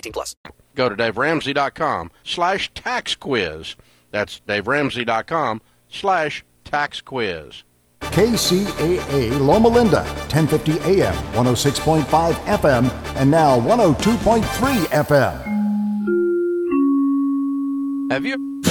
18 plus. Go to DaveRamsey.com slash tax quiz. That's DaveRamsey.com slash tax quiz. KCAA Loma Linda, 1050 AM, 106.5 FM, and now 102.3 FM. Have you...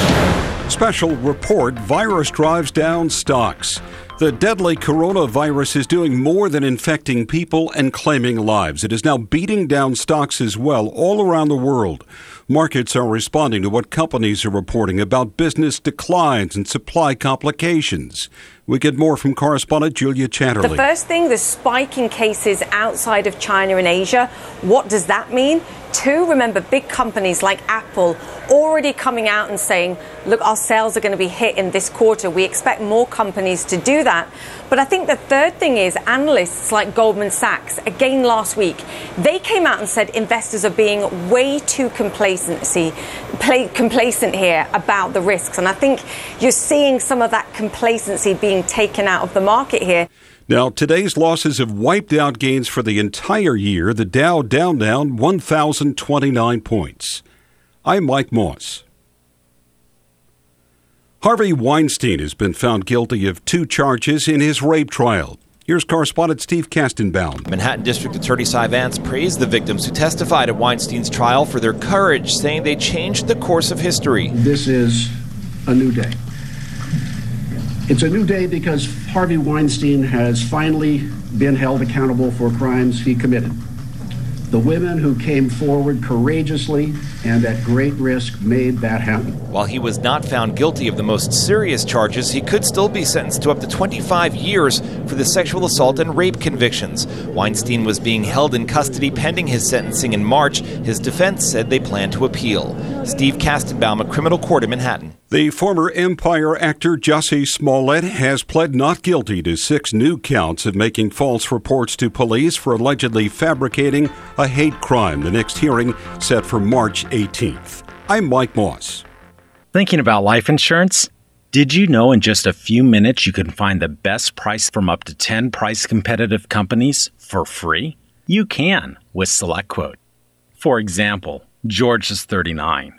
Special report virus drives down stocks. The deadly coronavirus is doing more than infecting people and claiming lives. It is now beating down stocks as well all around the world. Markets are responding to what companies are reporting about business declines and supply complications. We get more from correspondent Julia Chatterley. The first thing, the spike in cases outside of China and Asia. What does that mean? Remember big companies like Apple already coming out and saying, look, our sales are going to be hit in this quarter. We expect more companies to do that. But I think the third thing is analysts like Goldman Sachs, again last week, they came out and said investors are being way too complacency, play, complacent here about the risks. And I think you're seeing some of that complacency being taken out of the market here. Now, today's losses have wiped out gains for the entire year. The Dow down down 1,029 points. I'm Mike Moss. Harvey Weinstein has been found guilty of two charges in his rape trial. Here's correspondent Steve Kastenbaum. Manhattan District Attorney Cy Vance praised the victims who testified at Weinstein's trial for their courage, saying they changed the course of history. This is a new day. It's a new day because Harvey Weinstein has finally been held accountable for crimes he committed. The women who came forward courageously and at great risk made that happen. While he was not found guilty of the most serious charges, he could still be sentenced to up to 25 years for the sexual assault and rape convictions. Weinstein was being held in custody pending his sentencing in March. His defense said they plan to appeal. Steve Kastenbaum, a criminal court in Manhattan. The former Empire actor Jussie Smollett has pled not guilty to six new counts of making false reports to police for allegedly fabricating a hate crime. The next hearing set for March 18th. I'm Mike Moss. Thinking about life insurance? Did you know in just a few minutes you can find the best price from up to 10 price competitive companies for free? You can with SelectQuote. For example, George is 39.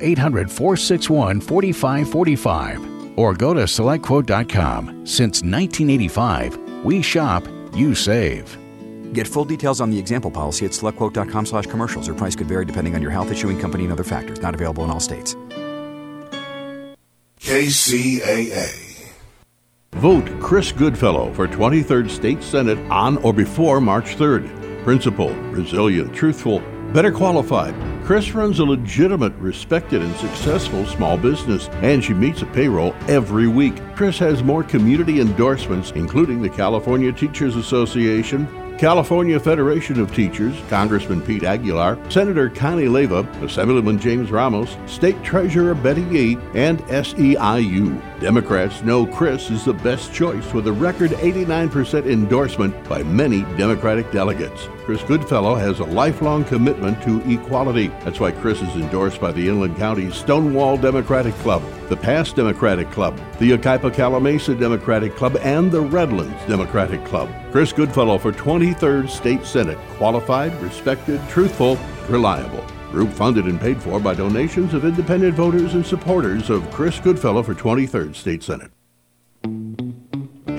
800 461 4545 or go to selectquote.com. Since 1985, we shop, you save. Get full details on the example policy at selectquote.com slash commercials. Your price could vary depending on your health issuing company and other factors. Not available in all states. KCAA. Vote Chris Goodfellow for 23rd State Senate on or before March 3rd. Principled, resilient, truthful, better qualified. Chris runs a legitimate, respected, and successful small business, and she meets a payroll every week. Chris has more community endorsements, including the California Teachers Association, California Federation of Teachers, Congressman Pete Aguilar, Senator Connie Leyva, Assemblyman James Ramos, State Treasurer Betty Yates, and SEIU. Democrats know Chris is the best choice with a record 89% endorsement by many Democratic delegates. Chris Goodfellow has a lifelong commitment to equality. That's why Chris is endorsed by the Inland County Stonewall Democratic Club, the Pass Democratic Club, the Yucaipa Calimesa Democratic Club, and the Redlands Democratic Club. Chris Goodfellow for 23rd State Senate. Qualified, respected, truthful, reliable. Group funded and paid for by donations of independent voters and supporters of Chris Goodfellow for 23rd State Senate.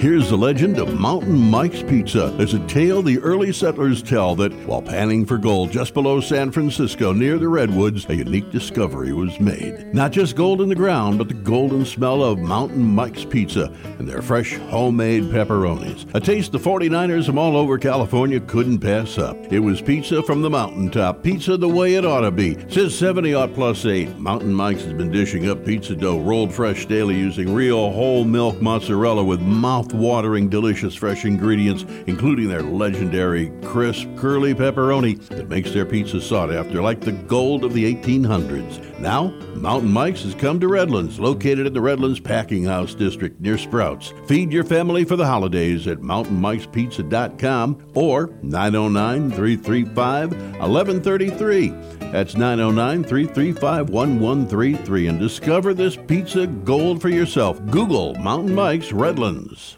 Here's the legend of Mountain Mike's Pizza. There's a tale the early settlers tell that while panning for gold just below San Francisco near the Redwoods, a unique discovery was made. Not just gold in the ground, but the golden smell of Mountain Mike's Pizza and their fresh homemade pepperonis. A taste the 49ers from all over California couldn't pass up. It was pizza from the mountaintop, pizza the way it ought to be. Since 70 odd plus 8, Mountain Mike's has been dishing up pizza dough rolled fresh daily using real whole milk mozzarella with mouth watering, delicious fresh ingredients, including their legendary crisp, curly pepperoni that makes their pizza sought after like the gold of the 1800s. Now, Mountain Mike's has come to Redlands, located in the Redlands Packing House District near Sprouts. Feed your family for the holidays at mountainmikespizza.com or 909 335 1133. That's 909 335 1133 and discover this pizza gold for yourself. Google Mountain Mike's Redlands.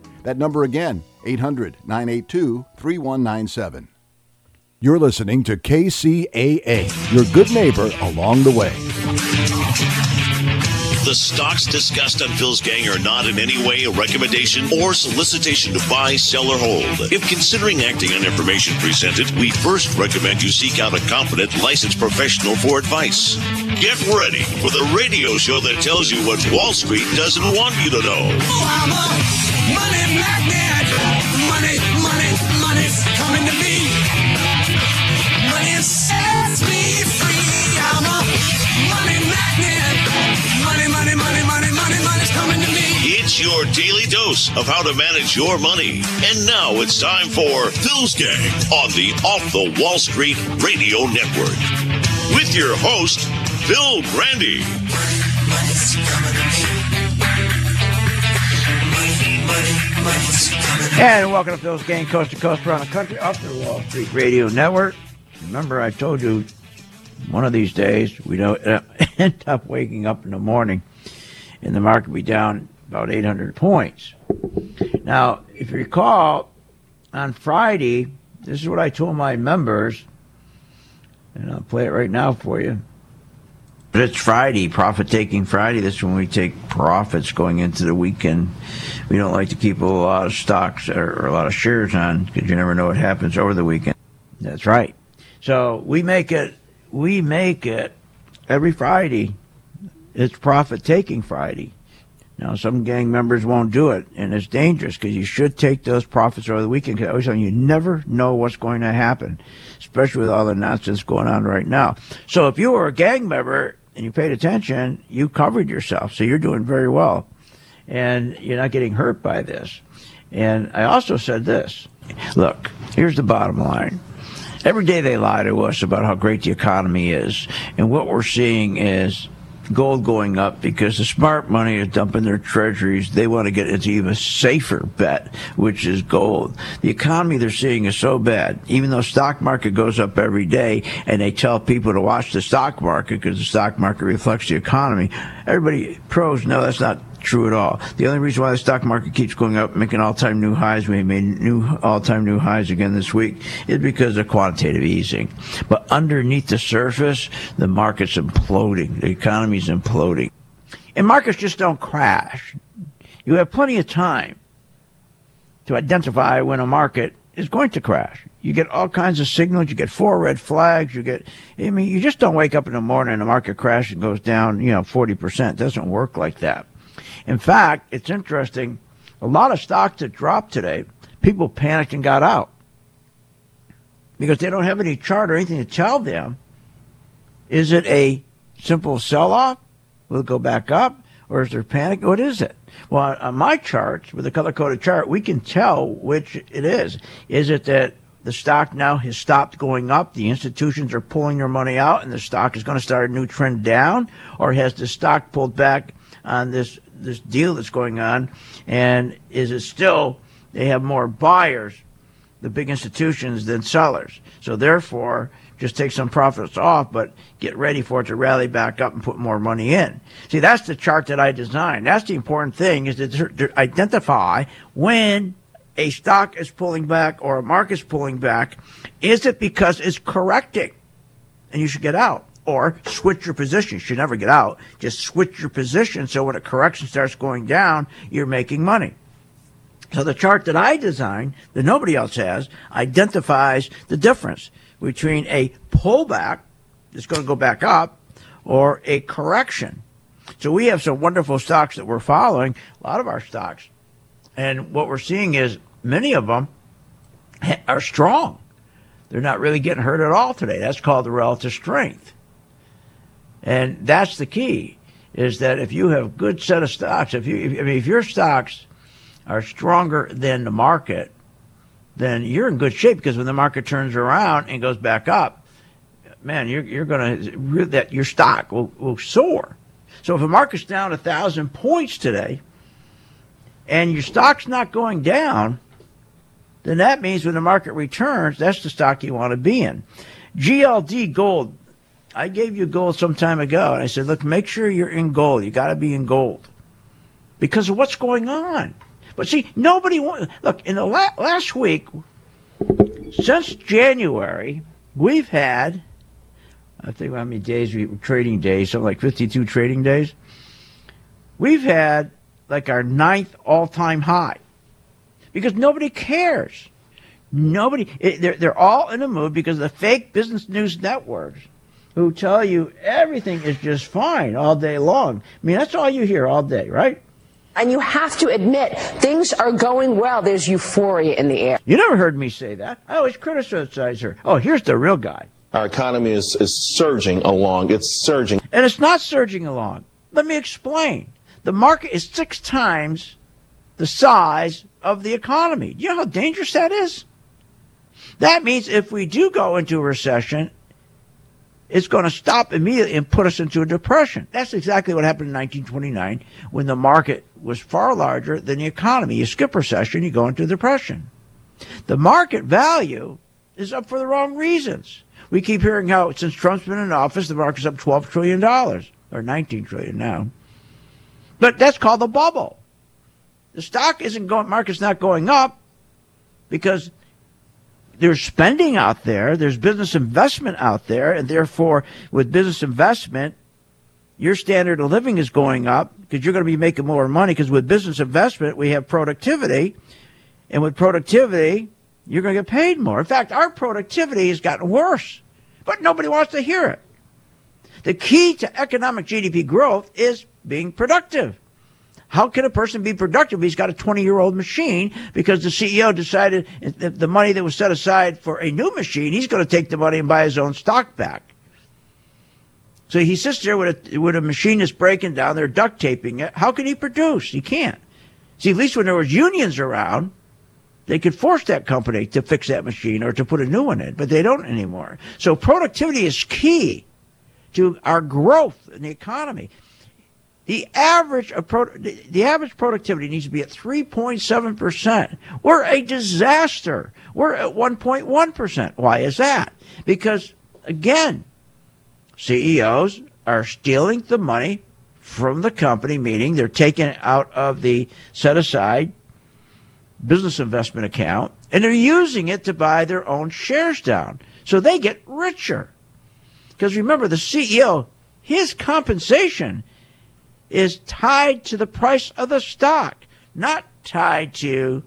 That number again, 800 982 3197. You're listening to KCAA, your good neighbor along the way. The stocks discussed on Phil's Gang are not in any way a recommendation or solicitation to buy, sell, or hold. If considering acting on information presented, we first recommend you seek out a competent, licensed professional for advice. Get ready for the radio show that tells you what Wall Street doesn't want you to know. Oh, money magnet. Money, money, money's coming to me. Your daily dose of how to manage your money. And now it's time for Phil's Gang on the Off the Wall Street Radio Network. With your host, Phil Grande. And welcome to Phil's Gang, coast to coast around the country, off the Wall Street Radio Network. Remember, I told you one of these days we don't end up waking up in the morning and the market be down about 800 points. Now, if you recall, on Friday, this is what I told my members, and I'll play it right now for you. But it's Friday, profit taking Friday. That's when we take profits going into the weekend. We don't like to keep a lot of stocks or, a lot of shares on because you never know what happens over the weekend. That's right. So we make it, we make it every Friday. It's profit taking Friday. Now, some gang members won't do it, and it's dangerous because you should take those profits over the weekend. Because I always tell you, you never know what's going to happen, especially with all the nonsense going on right now. So, if you were a gang member and you paid attention, you covered yourself. So, you're doing very well, and you're not getting hurt by this. And I also said this look, here's the bottom line. Every day they lie to us about how great the economy is. And what we're seeing is gold going up because the smart money is dumping their treasuries. They want to get into even safer bet, which is gold. The economy they're seeing is so bad, even though stock market goes up every day and they tell people to watch the stock market because the stock market reflects the economy. Everybody, pros know that's not true at all. The only reason why the stock market keeps going up, making all-time new highs, we made new all-time new highs again this week, is because of quantitative easing. But underneath the surface, the market's imploding. The economy's imploding. And markets just don't crash. You have plenty of time to identify when a market is going to crash. You get all kinds of signals. You get four red flags. You get, I mean, you just don't wake up in the morning and the market crashes and goes down, you know, 40%. It doesn't work like that. In fact, it's interesting. A lot of stocks that dropped today, people panicked and got out because they don't have any chart or anything to tell them. Is it a simple sell off? Will it go back up? Or is there panic? What is it? Well, on my charts, with the color coded chart, we can tell which it is. Is it that the stock now has stopped going up, the institutions are pulling their money out, and the stock is going to start a new trend down? Or has the stock pulled back on this, this deal that's going on? And is it still, they have more buyers, the big institutions, than sellers? So therefore, just take some profits off, but get ready for it to rally back up and put more money in. See, that's the chart that I designed. That's the important thing is to, to identify when a stock is pulling back or a market's pulling back. Is it because it's correcting and you should get out? Or switch your position. You should never get out. Just switch your position so when a correction starts going down, you're making money. So the chart that I designed, that nobody else has, identifies the difference between a pullback that's going to go back up or a correction. So we have some wonderful stocks that we're following, a lot of our stocks. And what we're seeing is many of them are strong. They're not really getting hurt at all today. That's called the relative strength. And that's the key is that if you have a good set of stocks, if you if, I mean if your stocks are stronger than the market, then you're in good shape because when the market turns around and goes back up, man, you're, you're going to, that your stock will, will soar. So if a market's down a thousand points today and your stock's not going down, then that means when the market returns, that's the stock you want to be in. GLD gold. I gave you gold some time ago and I said, look, make sure you're in gold. You got to be in gold because of what's going on. But see, nobody wants. Look, in the la- last week, since January, we've had, I think how many days we trading days, something like 52 trading days. We've had like our ninth all-time high because nobody cares. Nobody, it, they're, they're all in a mood because of the fake business news networks who tell you everything is just fine all day long. I mean, that's all you hear all day, right? And you have to admit, things are going well. There's euphoria in the air. You never heard me say that. I always criticize her. Oh, here's the real guy. Our economy is, is surging along. It's surging. And it's not surging along. Let me explain. The market is six times the size of the economy. Do you know how dangerous that is? That means if we do go into a recession, it's going to stop immediately and put us into a depression. That's exactly what happened in 1929 when the market was far larger than the economy. You skip recession, you go into depression. The market value is up for the wrong reasons. We keep hearing how since Trump's been in office, the market's up 12 trillion dollars or 19 trillion now. But that's called the bubble. The stock isn't going, market's not going up because there's spending out there, there's business investment out there, and therefore, with business investment, your standard of living is going up because you're going to be making more money. Because with business investment, we have productivity, and with productivity, you're going to get paid more. In fact, our productivity has gotten worse, but nobody wants to hear it. The key to economic GDP growth is being productive. How can a person be productive he's got a 20 year old machine because the CEO decided the money that was set aside for a new machine, he's going to take the money and buy his own stock back. So he sits there with a, with a machine that's breaking down, they're duct taping it. How can he produce? He can't. See, at least when there was unions around, they could force that company to fix that machine or to put a new one in, but they don't anymore. So productivity is key to our growth in the economy. The average pro- the average productivity needs to be at 3.7 percent. We're a disaster. We're at 1.1 percent. Why is that? Because again, CEOs are stealing the money from the company, meaning they're taking it out of the set aside business investment account and they're using it to buy their own shares down. So they get richer. Because remember, the CEO, his compensation is tied to the price of the stock, not tied to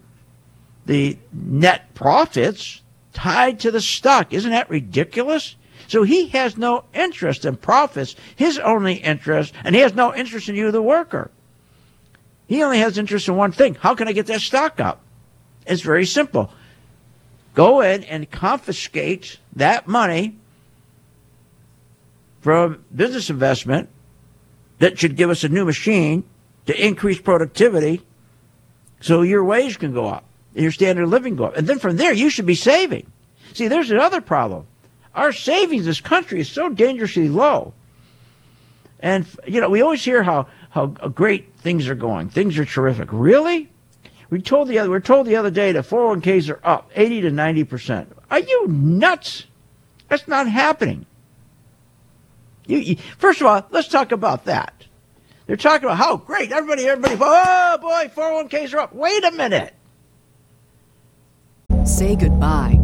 the net profits, tied to the stock. Isn't that ridiculous? So he has no interest in profits. His only interest, and he has no interest in you, the worker. He only has interest in one thing. How can I get that stock up? It's very simple. Go in and confiscate that money from business investment that should give us a new machine to increase productivity so your wage can go up and your standard of living go up. And then from there, you should be saving. See, there's another problem. Our savings in this country is so dangerously low. And, you know, we always hear how, how great things are going. Things are terrific. Really? We told the other, we are told the other day that 401ks are up 80 to 90%. Are you nuts? That's not happening. You, you, first of all, let's talk about that. They're talking about how great everybody, everybody, oh boy, 401ks are up. Wait a minute. Say goodbye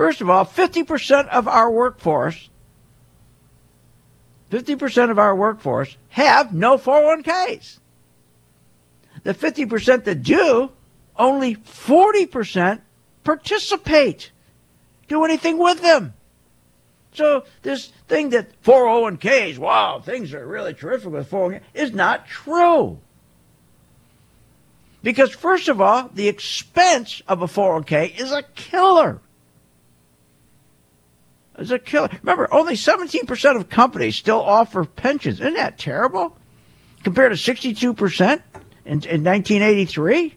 First of all, 50% of our workforce, 50% of our workforce have no 401ks. The 50% that do, only 40% participate, do anything with them. So this thing that 401ks, wow, things are really terrific with 401ks, is not true. Because first of all, the expense of a 401k is a killer. It's a killer. Remember, only 17% of companies still offer pensions. Isn't that terrible? Compared to 62% in, in 1983?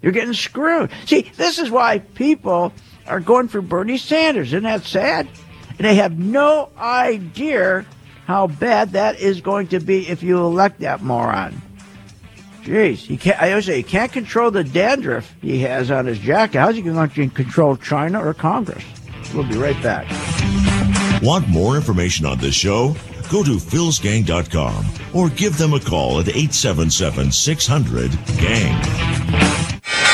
You're getting screwed. See, this is why people are going for Bernie Sanders. Isn't that sad? And they have no idea how bad that is going to be if you elect that moron. Jeez, he can't. I always say he can't control the dandruff he has on his jacket. How's he going to control China or Congress? We'll be right back. Want more information on this show? Go to philsgang.com or give them a call at 877 600 GANG.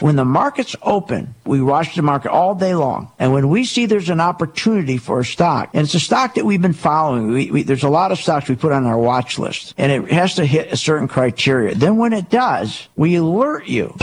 When the markets open, we watch the market all day long. And when we see there's an opportunity for a stock, and it's a stock that we've been following, we, we, there's a lot of stocks we put on our watch list, and it has to hit a certain criteria. Then when it does, we alert you.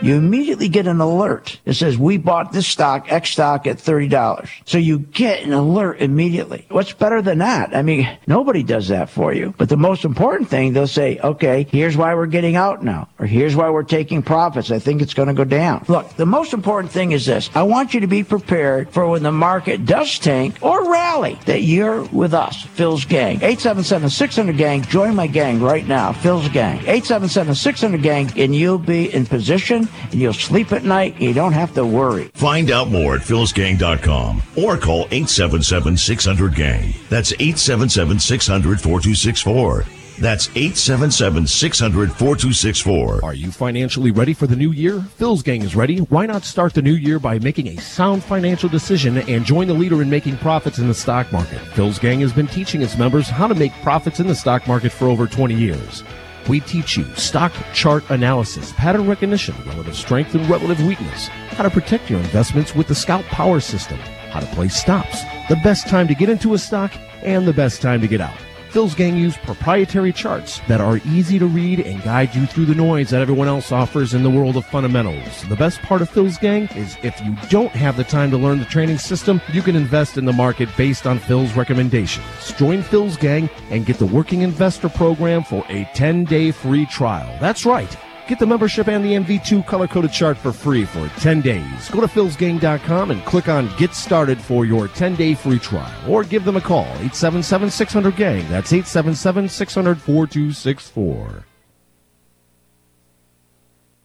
You immediately get an alert that says, we bought this stock, X stock at $30. So you get an alert immediately. What's better than that? I mean, nobody does that for you. But the most important thing, they'll say, okay, here's why we're getting out now, or here's why we're taking profits. I think it's going to go down. Look, the most important thing is this. I want you to be prepared for when the market does tank or rally that you're with us, Phil's gang. 877-600-GANG. Join my gang right now, Phil's gang. 877-600-GANG, and you'll be in position and you'll sleep at night and you don't have to worry. Find out more at philsgang.com or call 877-600-GANG. That's 877-600-4264. That's 877 600 4264. Are you financially ready for the new year? Phil's Gang is ready. Why not start the new year by making a sound financial decision and join the leader in making profits in the stock market? Phil's Gang has been teaching its members how to make profits in the stock market for over 20 years. We teach you stock chart analysis, pattern recognition, relative strength and relative weakness, how to protect your investments with the Scout Power System, how to place stops, the best time to get into a stock, and the best time to get out. Phil's Gang use proprietary charts that are easy to read and guide you through the noise that everyone else offers in the world of fundamentals. The best part of Phil's Gang is if you don't have the time to learn the training system, you can invest in the market based on Phil's recommendations. Join Phil's Gang and get the Working Investor Program for a 10 day free trial. That's right. Get the membership and the MV2 color coded chart for free for 10 days. Go to philsgang.com and click on Get Started for your 10 day free trial. Or give them a call 877 600 Gang. That's 877 600 4264.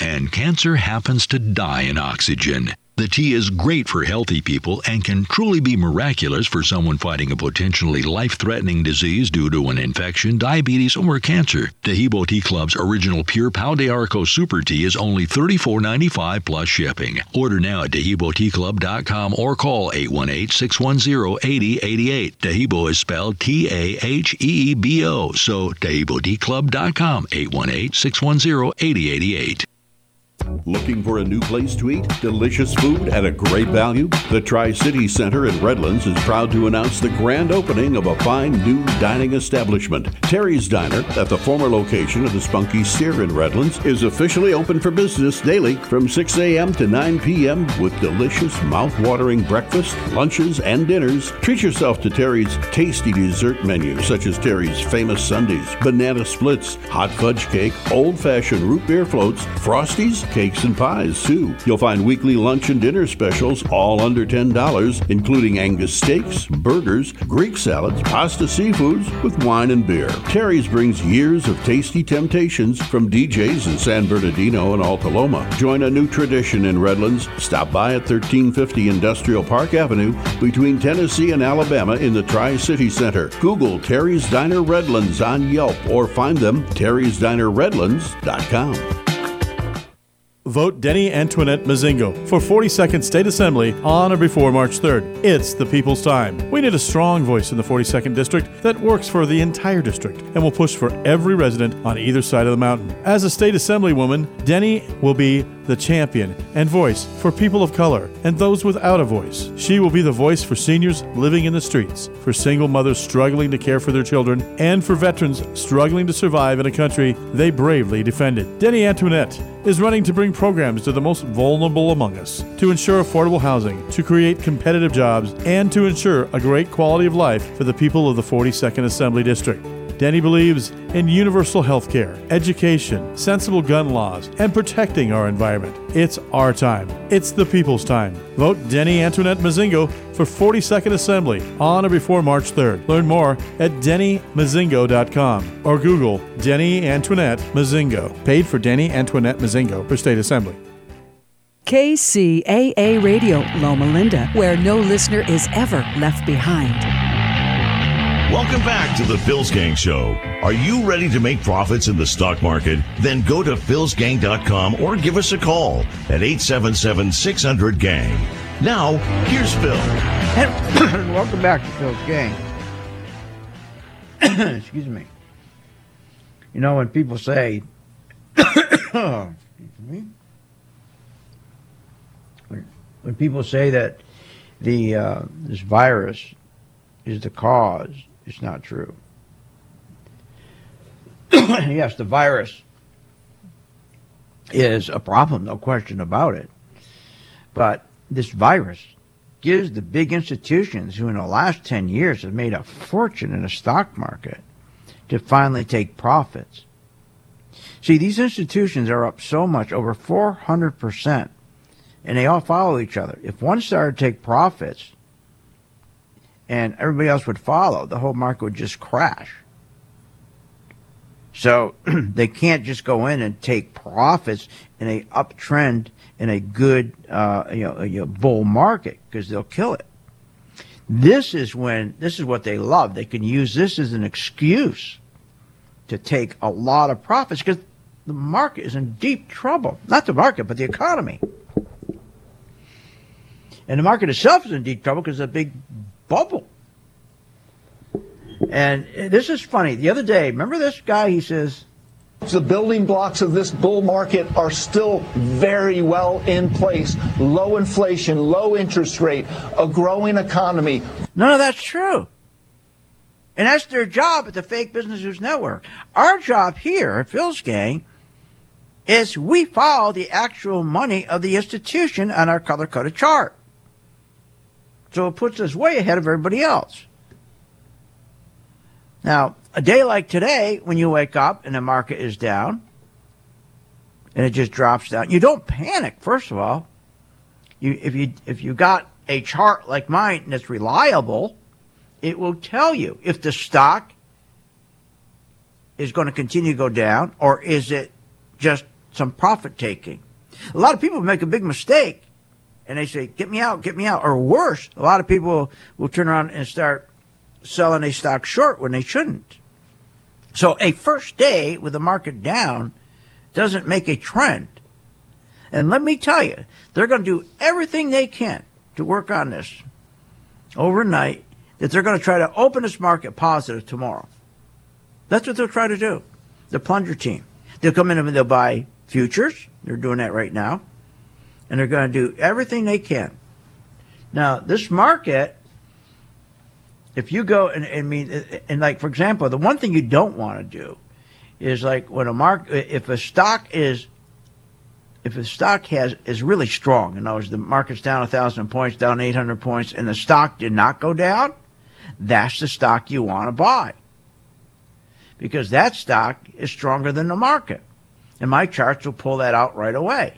and cancer happens to die in oxygen. The tea is great for healthy people and can truly be miraculous for someone fighting a potentially life threatening disease due to an infection, diabetes, or cancer. Taheebo Tea Club's original Pure Pau d'Arco Super Tea is only $34.95 plus shipping. Order now at TaheeboTeaClub.com or call 818 610 8088. Taheebo is spelled T A H E E B O, so TaheeboTeaClub.com 818 610 8088. Looking for a new place to eat? Delicious food at a great value? The Tri City Center in Redlands is proud to announce the grand opening of a fine new dining establishment. Terry's Diner, at the former location of the Spunky Steer in Redlands, is officially open for business daily from 6 a.m. to 9 p.m. with delicious, mouth-watering breakfast, lunches, and dinners. Treat yourself to Terry's tasty dessert menu, such as Terry's famous sundaes, banana splits, hot fudge cake, old-fashioned root beer floats, frosties, cakes and pies too. You'll find weekly lunch and dinner specials all under $10, including Angus steaks, burgers, Greek salads, pasta seafoods with wine and beer. Terry's brings years of tasty temptations from DJs in San Bernardino and Alta Loma. Join a new tradition in Redlands. Stop by at 1350 Industrial Park Avenue between Tennessee and Alabama in the Tri City Center. Google Terry's Diner Redlands on Yelp or find them terry'sdinerredlands.com. Vote Denny Antoinette Mazingo for 42nd State Assembly on or before March 3rd. It's the people's time. We need a strong voice in the 42nd District that works for the entire district and will push for every resident on either side of the mountain. As a state assemblywoman, Denny will be the champion and voice for people of color and those without a voice. She will be the voice for seniors living in the streets, for single mothers struggling to care for their children, and for veterans struggling to survive in a country they bravely defended. Denny Antoinette is running to bring programs to the most vulnerable among us, to ensure affordable housing, to create competitive jobs, and to ensure a great quality of life for the people of the 42nd Assembly District. Denny believes in universal health care, education, sensible gun laws, and protecting our environment. It's our time. It's the people's time. Vote Denny Antoinette Mazingo for 42nd Assembly on or before March 3rd. Learn more at dennymazingo.com or Google Denny Antoinette Mazingo. Paid for Denny Antoinette Mazingo for State Assembly. KCAA Radio, Loma Linda, where no listener is ever left behind. Welcome back to the Phil's Gang Show. Are you ready to make profits in the stock market? Then go to philsgang.com or give us a call at 877 600 Gang. Now, here's Phil. And welcome back to Phil's Gang. Excuse me. You know, when people say. When people say that the uh, this virus is the cause, it's not true. yes, the virus is a problem, no question about it. But this virus gives the big institutions who in the last 10 years have made a fortune in the stock market to finally take profits. See, these institutions are up so much, over 400%, and they all follow each other. If one started to take profits, and everybody else would follow, the whole market would just crash. So they can't just go in and take profits in a uptrend in a good uh, you know, a, a bull market because they'll kill it. This is when this is what they love. They can use this as an excuse to take a lot of profits because the market is in deep trouble. Not the market, but the economy. And the market itself is in deep trouble because a big bubble. And this is funny. The other day, remember this guy? He says, The building blocks of this bull market are still very well in place. Low inflation, low interest rate, a growing economy. None of that's true. And that's their job at the Fake Business News Network. Our job here at Phil's Gang is we follow the actual money of the institution on our color coded chart. So it puts us way ahead of everybody else. Now, a day like today, when you wake up and the market is down and it just drops down, you don't panic, first of all. You, if you if you got a chart like mine and it's reliable, it will tell you if the stock is going to continue to go down or is it just some profit taking. A lot of people make a big mistake and they say, get me out, get me out. Or worse, a lot of people will turn around and start selling a stock short when they shouldn't. So a first day with the market down doesn't make a trend. And let me tell you, they're going to do everything they can to work on this overnight that they're going to try to open this market positive tomorrow. That's what they'll try to do. The plunger team. They'll come in and they'll buy futures. They're doing that right now. And they're going to do everything they can. Now, this market, if you go and, mean, and like, for example, the one thing you don't want to do is like when a mark, if a stock is, if a stock has, is really strong, in other words, the market's down a thousand points, down 800 points, and the stock did not go down, that's the stock you want to buy. Because that stock is stronger than the market. And my charts will pull that out right away.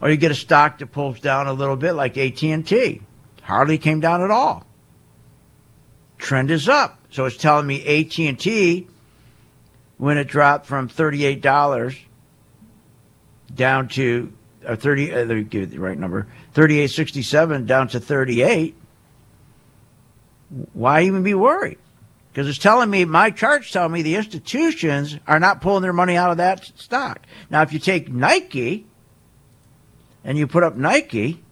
Or you get a stock that pulls down a little bit like AT&T. Hardly came down at all. Trend is up. So it's telling me AT&T when it dropped from $38 down to uh, 30 uh, let me give you the right number 3867 down to 38 why even be worried because it's telling me my charts tell me the institutions are not pulling their money out of that stock now if you take nike and you put up nike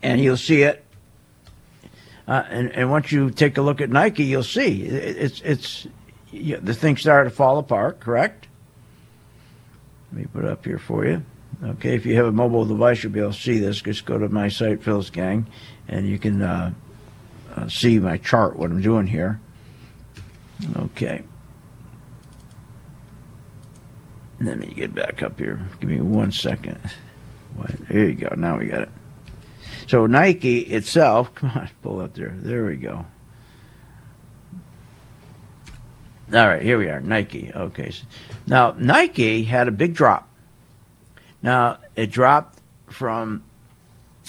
and you'll see it uh, and, and once you take a look at nike you'll see it, it's it's yeah, the thing started to fall apart correct let me put it up here for you. Okay, if you have a mobile device, you'll be able to see this. Just go to my site, Phil's Gang, and you can uh, uh, see my chart, what I'm doing here. Okay. Let me get back up here. Give me one second. What? There you go. Now we got it. So Nike itself, come on, pull up there. There we go. All right, here we are. Nike. Okay. Now, Nike had a big drop. Now, it dropped from,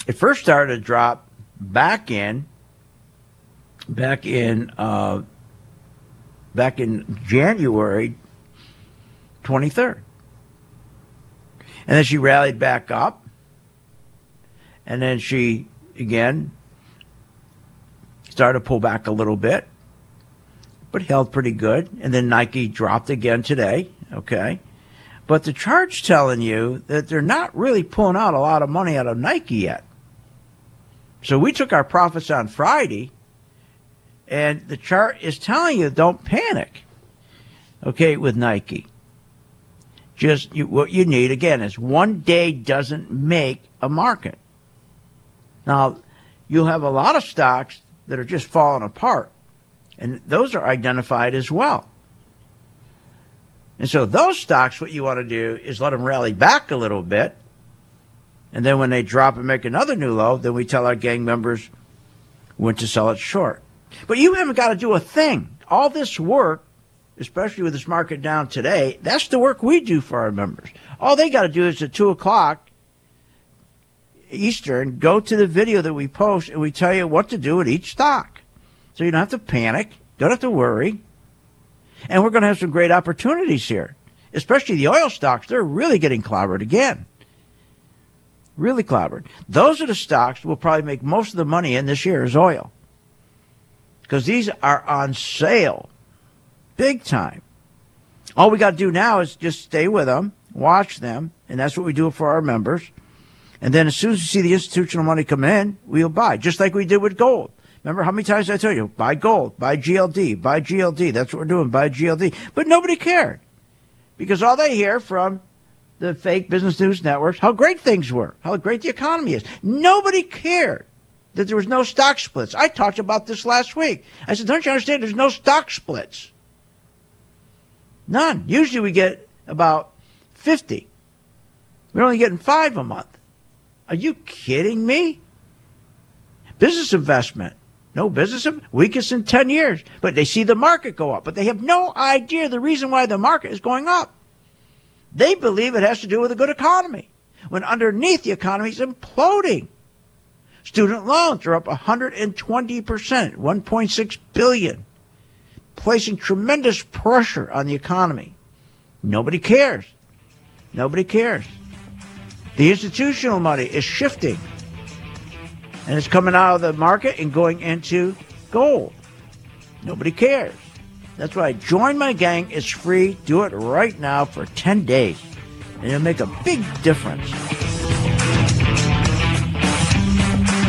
it first started to drop back in, back in, uh, back in January 23rd. And then she rallied back up. And then she, again, started to pull back a little bit but held pretty good. And then Nike dropped again today. Okay. But the chart's telling you that they're not really pulling out a lot of money out of Nike yet. So we took our profits on Friday, and the chart is telling you don't panic. Okay, with Nike. Just you, what you need again is one day doesn't make a market. Now, you'll have a lot of stocks that are just falling apart. And those are identified as well. And so those stocks, what you want to do is let them rally back a little bit. And then when they drop and make another new low, then we tell our gang members when to sell it short. But you haven't got to do a thing. All this work, especially with this market down today, that's the work we do for our members. All they got to do is at 2 o'clock Eastern, go to the video that we post and we tell you what to do at each stock. So you don't have to panic, don't have to worry. And we're going to have some great opportunities here, especially the oil stocks. They're really getting clobbered again. Really clobbered. Those are the stocks we'll probably make most of the money in this year is oil. Because these are on sale big time. All we got to do now is just stay with them, watch them, and that's what we do for our members. And then as soon as we see the institutional money come in, we'll buy, just like we did with gold Remember how many times I told you, buy gold, buy GLD, buy GLD. That's what we're doing, buy GLD. But nobody cared because all they hear from the fake business news networks how great things were, how great the economy is. Nobody cared that there was no stock splits. I talked about this last week. I said, don't you understand? There's no stock splits. None. Usually we get about 50. We're only getting five a month. Are you kidding me? Business investment. No business in- weakest in 10 years. But they see the market go up, but they have no idea the reason why the market is going up. They believe it has to do with a good economy, when underneath the economy is imploding. Student loans are up 120%, 1.6 billion, placing tremendous pressure on the economy. Nobody cares. Nobody cares. The institutional money is shifting and it's coming out of the market and going into gold. Nobody cares. That's why join my gang. It's free. Do it right now for 10 days. And it'll make a big difference.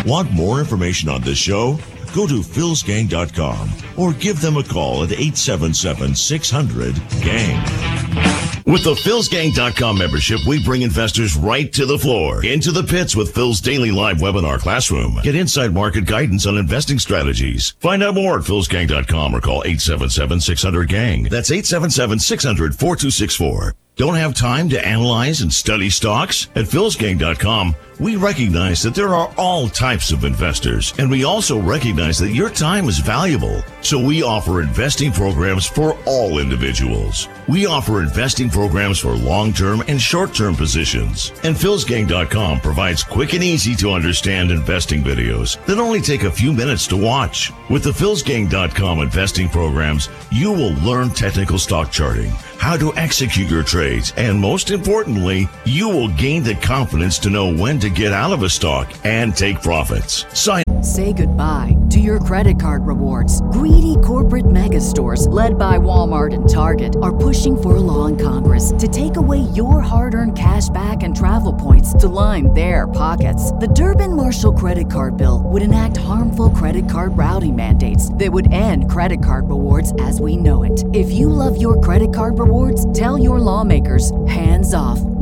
Want more information on this show? Go to philsgang.com or give them a call at 877 600 GANG. With the philsgang.com membership, we bring investors right to the floor, into the pits with Phil's daily live webinar classroom. Get inside market guidance on investing strategies. Find out more at philsgang.com or call 877 600 GANG. That's 877 600 4264. Don't have time to analyze and study stocks? At philsgang.com, we recognize that there are all types of investors, and we also recognize that your time is valuable. So we offer investing programs for all individuals. We offer investing programs for long-term and short-term positions. And philsgang.com provides quick and easy to understand investing videos that only take a few minutes to watch. With the philsgang.com investing programs, you will learn technical stock charting, how to execute your trades, and most importantly, you will gain the confidence to know when to get out of a stock and take profits. Sign Say goodbye to your credit card rewards. Greedy corporate mega stores, led by Walmart and Target, are pushing for a law in Congress to take away your hard earned cash back and travel points to line their pockets. The Durbin Marshall credit card bill would enact harmful credit card routing mandates that would end credit card rewards as we know it. If you love your credit card rewards, tell your lawmakers hands off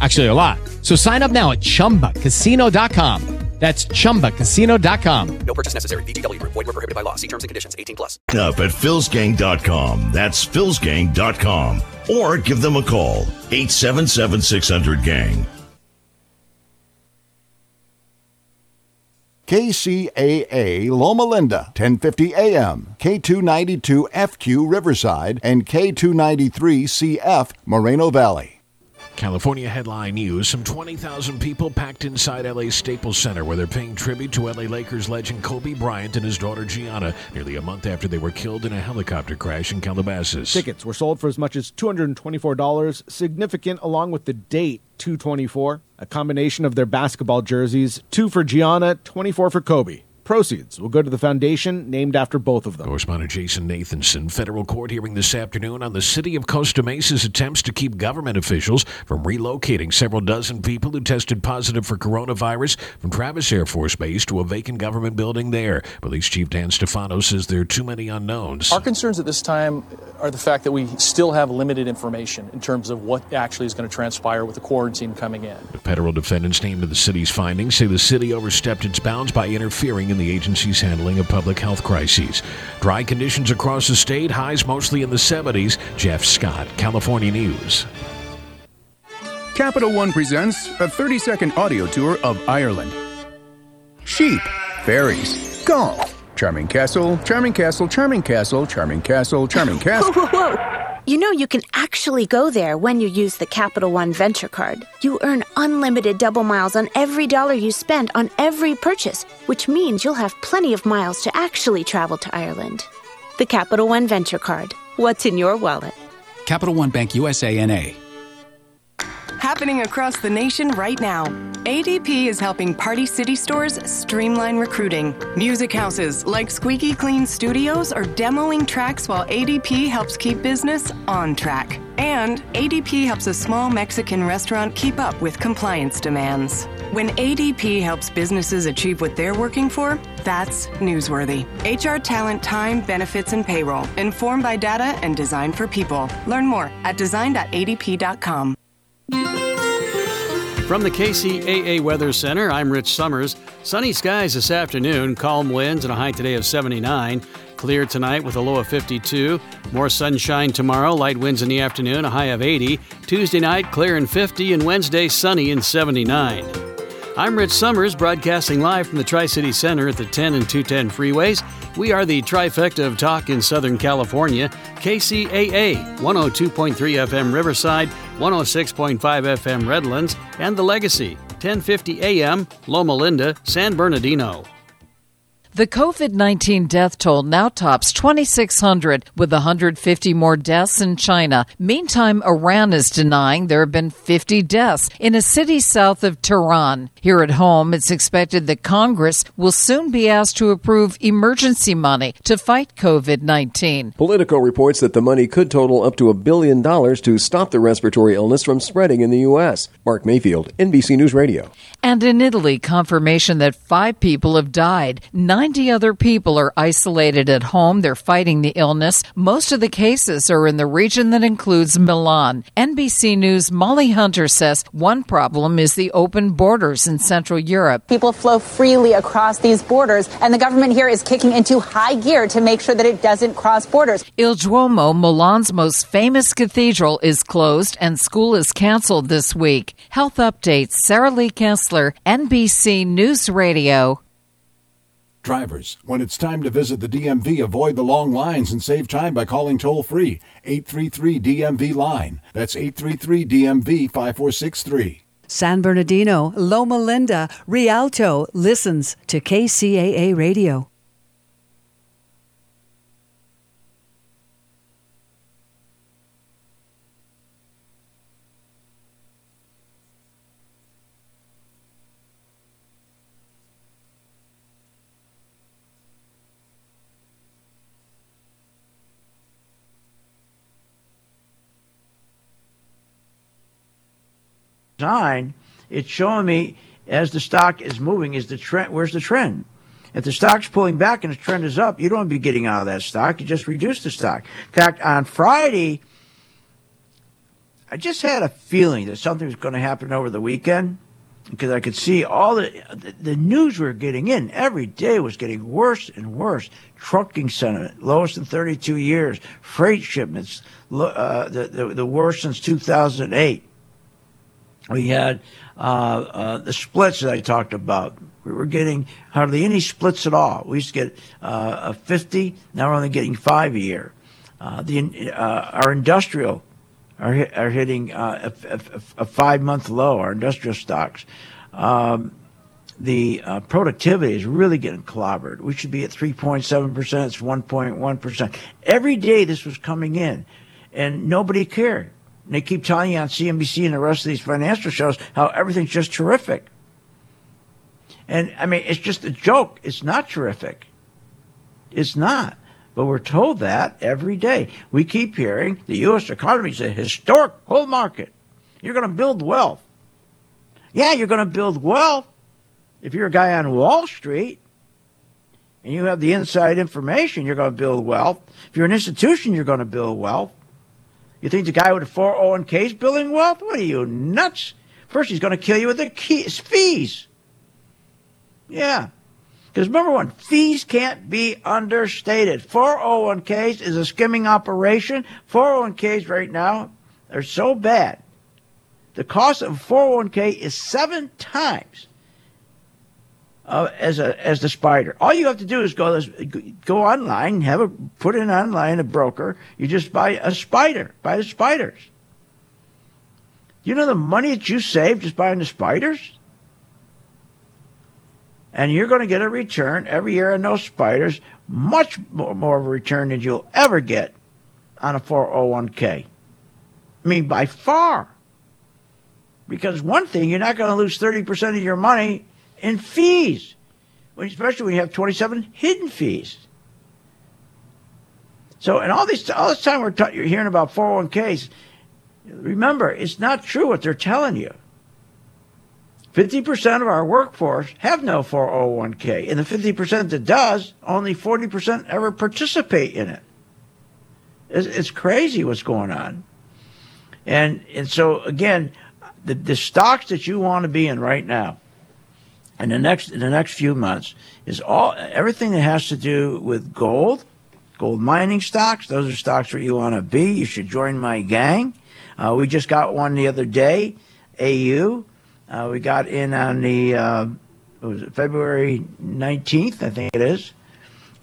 Actually, a lot. So sign up now at chumbacasino.com. That's chumbacasino.com. No purchase necessary. VGW Group. Void were prohibited by law. See terms and conditions. 18 plus. up at philsgang.com. That's philsgang.com. Or give them a call, 877 600 GANG. KCAA Loma Linda, 1050 AM, K292 FQ Riverside, and K293 CF Moreno Valley. California headline news Some 20,000 people packed inside LA's Staples Center where they're paying tribute to LA Lakers legend Kobe Bryant and his daughter Gianna nearly a month after they were killed in a helicopter crash in Calabasas. Tickets were sold for as much as $224, significant along with the date 224, a combination of their basketball jerseys, two for Gianna, 24 for Kobe. Proceeds will go to the foundation named after both of them. Correspondent Jason Nathanson, federal court hearing this afternoon on the city of Costa Mesa's attempts to keep government officials from relocating several dozen people who tested positive for coronavirus from Travis Air Force Base to a vacant government building there. Police Chief Dan Stefano says there are too many unknowns. Our concerns at this time are the fact that we still have limited information in terms of what actually is going to transpire with the quarantine coming in. The federal defendants named in the city's findings say the city overstepped its bounds by interfering in the agency's handling of public health crises. Dry conditions across the state, highs mostly in the 70s. Jeff Scott, California News. Capital One presents a 30 second audio tour of Ireland. Sheep, fairies, golf, charming castle, charming castle, charming castle, charming castle, charming Whoa, castle. whoa, whoa. You know you can actually go there when you use the Capital One Venture Card. You earn unlimited double miles on every dollar you spend on every purchase, which means you'll have plenty of miles to actually travel to Ireland. The Capital One Venture Card. What's in your wallet? Capital One Bank USA NA. Happening across the nation right now. ADP is helping Party City stores streamline recruiting. Music houses like Squeaky Clean Studios are demoing tracks while ADP helps keep business on track. And ADP helps a small Mexican restaurant keep up with compliance demands. When ADP helps businesses achieve what they're working for, that's newsworthy. HR talent, time, benefits, and payroll, informed by data and designed for people. Learn more at design.adp.com. From the KCAA Weather Center, I'm Rich Summers. Sunny skies this afternoon, calm winds, and a high today of 79. Clear tonight with a low of 52. More sunshine tomorrow, light winds in the afternoon, a high of 80. Tuesday night, clear and 50, and Wednesday, sunny and 79. I'm Rich Summers, broadcasting live from the Tri City Center at the 10 and 210 freeways. We are the trifecta of talk in Southern California KCAA 102.3 FM Riverside, 106.5 FM Redlands, and The Legacy 1050 AM Loma Linda, San Bernardino. The COVID 19 death toll now tops 2,600 with 150 more deaths in China. Meantime, Iran is denying there have been 50 deaths in a city south of Tehran. Here at home, it's expected that Congress will soon be asked to approve emergency money to fight COVID 19. Politico reports that the money could total up to a billion dollars to stop the respiratory illness from spreading in the U.S. Mark Mayfield, NBC News Radio. And in Italy, confirmation that five people have died. 90 other people are isolated at home. They're fighting the illness. Most of the cases are in the region that includes Milan. NBC News' Molly Hunter says one problem is the open borders in Central Europe. People flow freely across these borders, and the government here is kicking into high gear to make sure that it doesn't cross borders. Il Duomo, Milan's most famous cathedral, is closed and school is canceled this week. Health updates, Sara Lee Kessler, NBC News Radio. Drivers, when it's time to visit the DMV, avoid the long lines and save time by calling toll free 833 DMV line. That's 833 DMV 5463. San Bernardino, Loma Linda, Rialto listens to KCAA Radio. It's showing me as the stock is moving, is the trend, where's the trend? If the stock's pulling back and the trend is up, you don't want to be getting out of that stock. You just reduce the stock. In fact, on Friday, I just had a feeling that something was going to happen over the weekend because I could see all the, the the news we were getting in every day was getting worse and worse. Trucking sentiment lowest in 32 years. Freight shipments uh, the, the the worst since 2008. We had uh, uh, the splits that I talked about. We were getting hardly any splits at all. We used to get uh, a 50. Now we're only getting five a year. Uh, the uh, our industrial are are hitting uh, a, a, a five month low. Our industrial stocks. Um, the uh, productivity is really getting clobbered. We should be at 3.7 percent. It's 1.1 percent. Every day this was coming in, and nobody cared. And they keep telling you on CNBC and the rest of these financial shows how everything's just terrific. And I mean, it's just a joke. It's not terrific. It's not. But we're told that every day. We keep hearing the U.S. economy is a historic bull market. You're going to build wealth. Yeah, you're going to build wealth if you're a guy on Wall Street and you have the inside information, you're going to build wealth. If you're an institution, you're going to build wealth. You think the guy with the 401k is building wealth? What are you, nuts? First, he's going to kill you with the keys, fees. Yeah. Because number one, fees can't be understated. 401ks is a skimming operation. 401ks right now are so bad. The cost of a 401k is seven times uh, as a as the spider. All you have to do is go go online, have a put in online a broker. You just buy a spider, buy the spiders. You know the money that you save just buying the spiders. and you're going to get a return every year on those spiders, much more, more of a return than you'll ever get on a 401k. I mean, by far. Because one thing, you're not going to lose 30% of your money in fees, especially when you have 27 hidden fees. So, and all this, all this time we're ta- you're hearing about 401ks, remember, it's not true what they're telling you. 50% of our workforce have no 401k, and the 50% that does, only 40% ever participate in it. It's, it's crazy what's going on. And, and so, again, the, the stocks that you want to be in right now, in the next the next few months, is all everything that has to do with gold, gold mining stocks. Those are stocks where you want to be. You should join my gang. Uh, we just got one the other day, AU. Uh, we got in on the uh, was it February 19th, I think it is.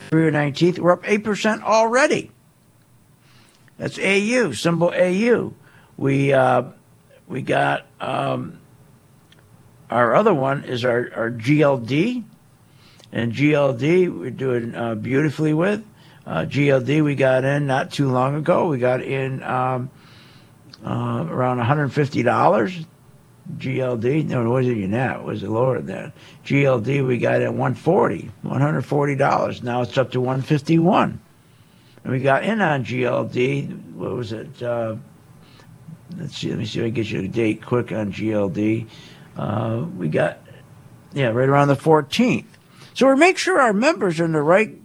February 19th. We're up 8% already. That's AU, symbol AU. We uh, we got um, our other one is our, our GLD, and GLD we're doing uh, beautifully with. Uh, GLD we got in not too long ago. We got in um, uh, around $150. GLD, no, it wasn't even that. It was lower than that. GLD we got at 140, $140. Now it's up to 151. And we got in on GLD. What was it? Uh, let's see. Let me see if I can get you a date quick on GLD. Uh, we got, yeah, right around the 14th. So we make sure our members are in the right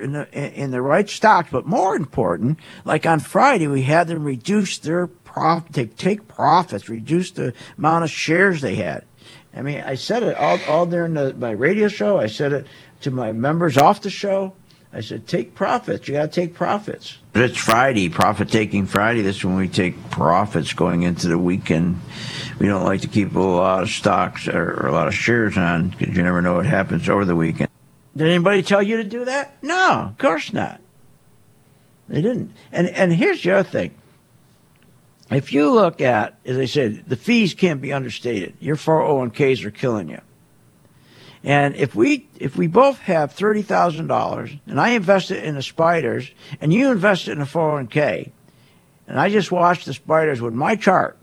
in the in the right stocks. But more important, like on Friday, we had them reduce their prof take take profits, reduce the amount of shares they had. I mean, I said it all all during the, my radio show. I said it to my members off the show. I said, take profits. You got to take profits. But it's Friday, profit taking Friday. This is when we take profits going into the weekend. We don't like to keep a lot of stocks or, or a lot of shares on because you never know what happens over the weekend. Did anybody tell you to do that? No, of course not. They didn't. And and here's the other thing. If you look at, as I said, the fees can't be understated. Your 401ks are killing you. And if we if we both have thirty thousand dollars, and I invest it in the spiders, and you invest it in a four hundred oh one k, and I just watch the spiders with my chart,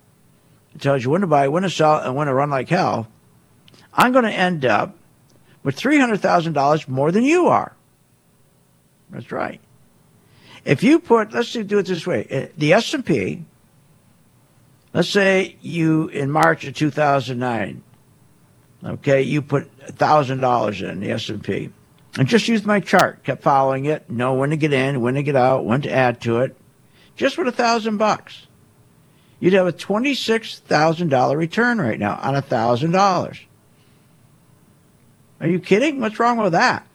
it tells you when to buy, when to sell, and when to run like hell. I'm going to end up with three hundred thousand dollars more than you are. That's right. If you put, let's do it this way: uh, the S and P. Let's say you in March of two thousand nine Okay, you put thousand dollars in the S and just used my chart, kept following it, know when to get in, when to get out, when to add to it, just with a thousand bucks. You'd have a twenty-six thousand dollar return right now on a thousand dollars. Are you kidding? What's wrong with that?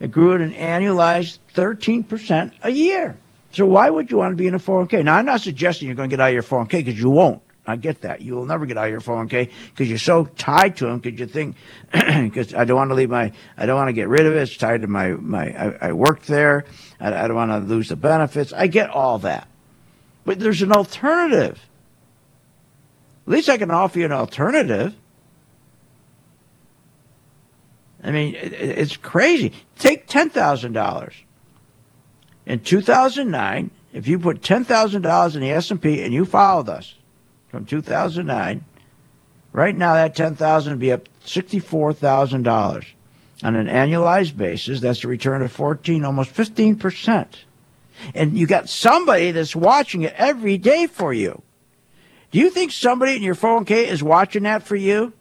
It grew at an annualized thirteen percent a year. So why would you want to be in a 401k? Now I'm not suggesting you're going to get out of your 401k because you won't. I get that. You will never get out of your 401k because you're so tied to them because you think, because I don't want to leave my, I don't want to get rid of it. It's tied to my, my, I, I worked there. I, I don't want to lose the benefits. I get all that. But there's an alternative. At least I can offer you an alternative. I mean, it, it's crazy. Take $10,000. In 2009, if you put $10,000 in the S&P and you followed us, from 2009. Right now, that 10000 would be up $64,000. On an annualized basis, that's a return of 14, almost 15%. And you got somebody that's watching it every day for you. Do you think somebody in your 401k is watching that for you?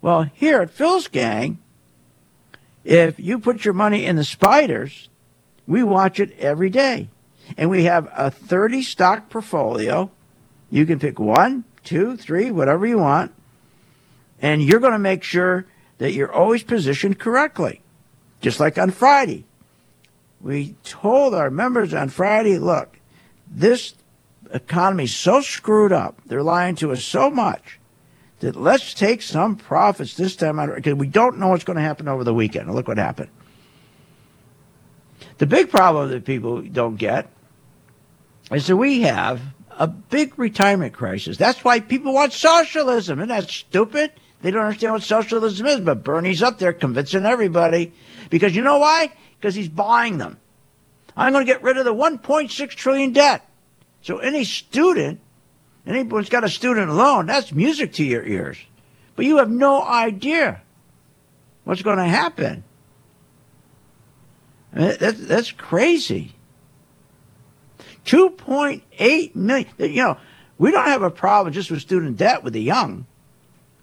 Well, here at Phil's Gang, if you put your money in the spiders, we watch it every day. And we have a 30 stock portfolio you can pick one, two, three, whatever you want, and you're going to make sure that you're always positioned correctly. Just like on Friday. We told our members on Friday, look, this economy's so screwed up, they're lying to us so much that let's take some profits this time because we don't know what's going to happen over the weekend. Look what happened. The big problem that people don't get is that we have a big retirement crisis. That's why people want socialism. Isn't that stupid? They don't understand what socialism is, but Bernie's up there convincing everybody. Because you know why? Because he's buying them. I'm going to get rid of the 1.6 trillion debt. So any student, anyone's got a student loan, that's music to your ears. But you have no idea what's going to happen. That's, that's crazy. 2.8 million. You know, we don't have a problem just with student debt with the young.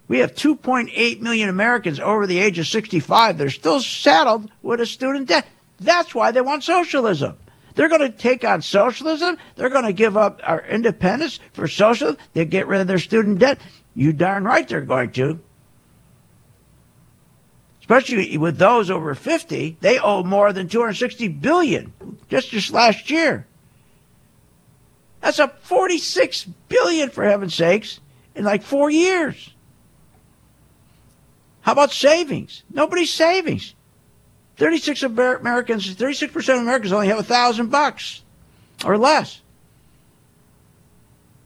We have 2.8 million Americans over the age of 65 that are still saddled with a student debt. That's why they want socialism. They're going to take on socialism. They're going to give up our independence for socialism. They get rid of their student debt. You darn right they're going to. Especially with those over 50, they owe more than 260 billion just just last year. That's up 46 billion for heaven's sakes in like 4 years. How about savings? Nobody's savings. 36 Americans, 36% of Americans only have a thousand bucks or less.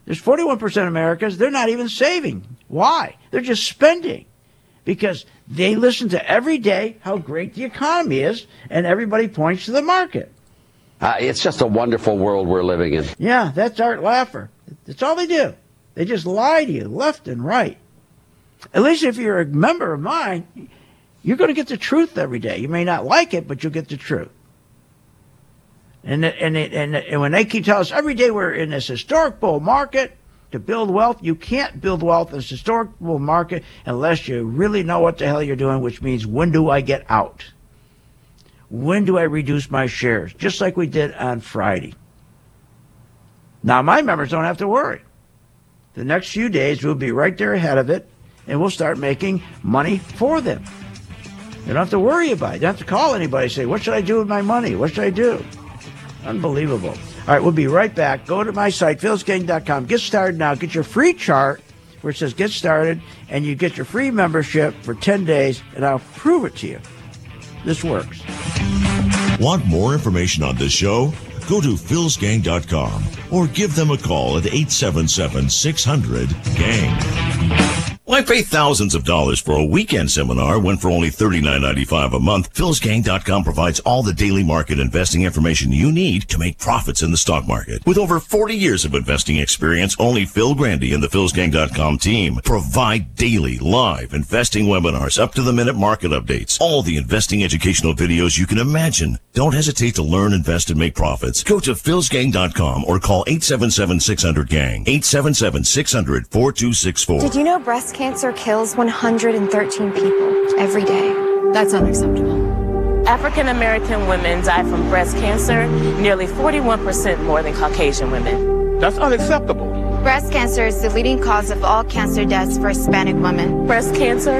There's 41% of Americans, they're not even saving. Why? They're just spending because they listen to every day how great the economy is and everybody points to the market. Uh, it's just a wonderful world we're living in. Yeah, that's Art Laffer. That's all they do. They just lie to you left and right. At least if you're a member of mine, you're going to get the truth every day. You may not like it, but you'll get the truth. And and and, and when they keep telling us every day we're in this historic bull market to build wealth, you can't build wealth in this historic bull market unless you really know what the hell you're doing, which means when do I get out? When do I reduce my shares? Just like we did on Friday. Now my members don't have to worry. The next few days we'll be right there ahead of it, and we'll start making money for them. You don't have to worry about it. You don't have to call anybody say, What should I do with my money? What should I do? Unbelievable. All right, we'll be right back. Go to my site, philsgang.com. Get started now. Get your free chart where it says get started, and you get your free membership for 10 days, and I'll prove it to you. This works. Want more information on this show? Go to philsgang.com or give them a call at 877 600 GANG. Why pay thousands of dollars for a weekend seminar when for only $39.95 a month, PhilsGang.com provides all the daily market investing information you need to make profits in the stock market. With over 40 years of investing experience, only Phil Grande and the PhilsGang.com team provide daily live investing webinars, up to the minute market updates, all the investing educational videos you can imagine. Don't hesitate to learn, invest, and make profits. Go to philsgang.com or call 877-600-GANG, 877-600-4264. Did you know breast cancer kills 113 people every day? That's unacceptable. African American women die from breast cancer nearly 41% more than Caucasian women. That's unacceptable. Breast cancer is the leading cause of all cancer deaths for Hispanic women. Breast cancer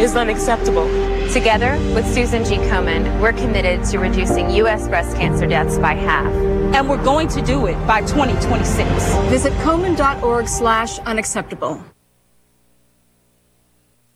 is unacceptable. Together with Susan G. Komen, we're committed to reducing U.S. breast cancer deaths by half. And we're going to do it by 2026. Visit komen.org slash unacceptable.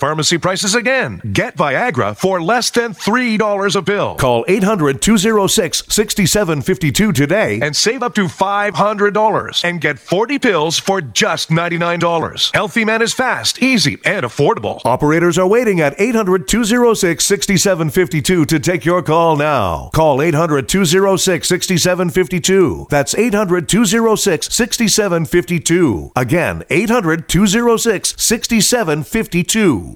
pharmacy prices again. Get Viagra for less than $3 a pill. Call 800 206 6752 today and save up to $500 and get 40 pills for just $99. Healthy Man is fast, easy, and affordable. Operators are waiting at 800 206 6752 to take your call now. Call 800 206 6752. That's 800 206 6752. Again, 800 206 6752.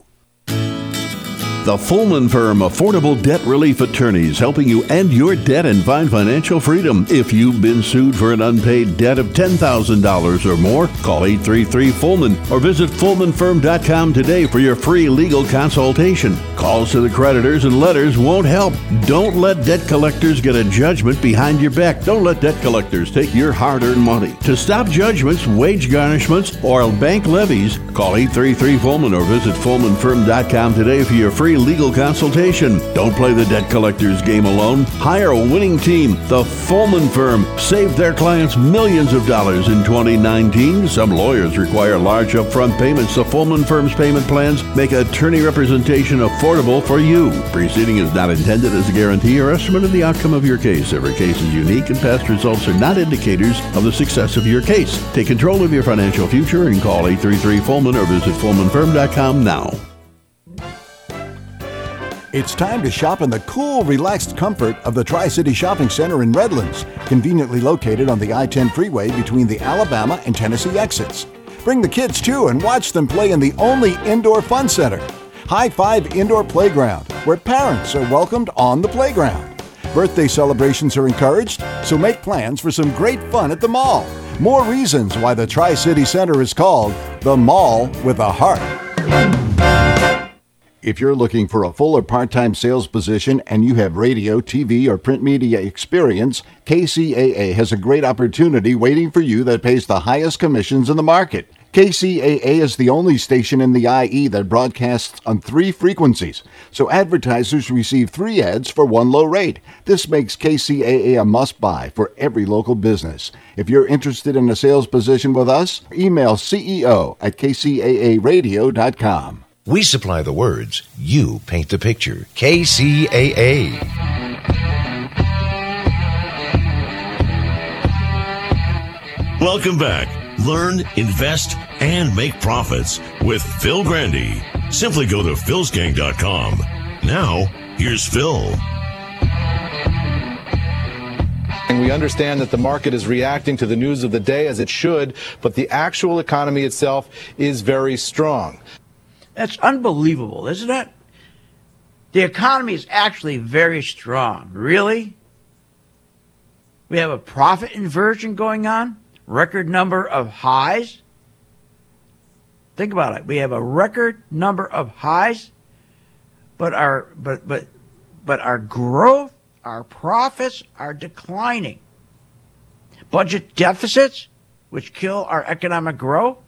The Fullman Firm Affordable Debt Relief Attorneys helping you end your debt and find financial freedom. If you've been sued for an unpaid debt of $10,000 or more, call 833 Fullman or visit FullmanFirm.com today for your free legal consultation. Calls to the creditors and letters won't help. Don't let debt collectors get a judgment behind your back. Don't let debt collectors take your hard earned money. To stop judgments, wage garnishments, or bank levies, call 833 Fullman or visit FullmanFirm.com today for your free legal consultation. Don't play the debt collector's game alone. Hire a winning team. The Fullman Firm saved their clients millions of dollars in 2019. Some lawyers require large upfront payments. The Fullman Firm's payment plans make attorney representation affordable for you. Preceding is not intended as a guarantee or estimate of the outcome of your case. Every case is unique and past results are not indicators of the success of your case. Take control of your financial future and call 833 Fullman or visit FullmanFirm.com now. It's time to shop in the cool, relaxed comfort of the Tri City Shopping Center in Redlands, conveniently located on the I 10 freeway between the Alabama and Tennessee exits. Bring the kids too and watch them play in the only indoor fun center, High Five Indoor Playground, where parents are welcomed on the playground. Birthday celebrations are encouraged, so make plans for some great fun at the mall. More reasons why the Tri City Center is called the Mall with a Heart. If you're looking for a full or part time sales position and you have radio, TV, or print media experience, KCAA has a great opportunity waiting for you that pays the highest commissions in the market. KCAA is the only station in the IE that broadcasts on three frequencies, so advertisers receive three ads for one low rate. This makes KCAA a must buy for every local business. If you're interested in a sales position with us, email CEO at kcaaradio.com. We supply the words, you paint the picture. KCAA. Welcome back. Learn, invest, and make profits with Phil Grande. Simply go to philsgang.com. Now, here's Phil. And we understand that the market is reacting to the news of the day as it should, but the actual economy itself is very strong. That's unbelievable, isn't it? The economy is actually very strong. Really? We have a profit inversion going on, record number of highs. Think about it. We have a record number of highs, but our but but but our growth, our profits are declining. Budget deficits, which kill our economic growth,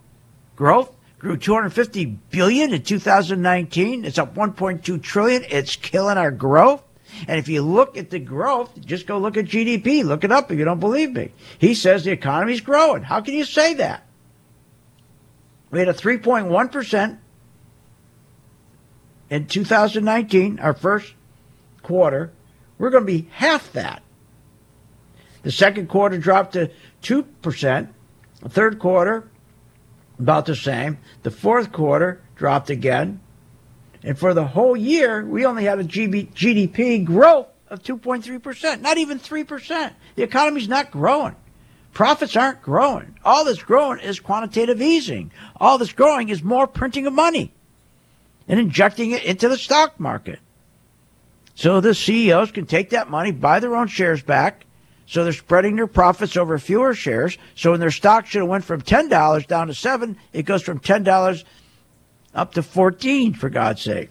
growth grew 250 billion in 2019. It's up 1.2 trillion. It's killing our growth. And if you look at the growth, just go look at GDP. Look it up if you don't believe me. He says the economy's growing. How can you say that? We had a 3.1% in 2019, our first quarter. We're going to be half that. The second quarter dropped to 2%. The third quarter, about the same. The fourth quarter dropped again. And for the whole year, we only had a GDP growth of 2.3%, not even 3%. The economy's not growing. Profits aren't growing. All that's growing is quantitative easing. All that's growing is more printing of money and injecting it into the stock market. So the CEOs can take that money, buy their own shares back, so they're spreading their profits over fewer shares. So when their stock should have went from ten dollars down to seven, it goes from ten dollars up to fourteen. For God's sake,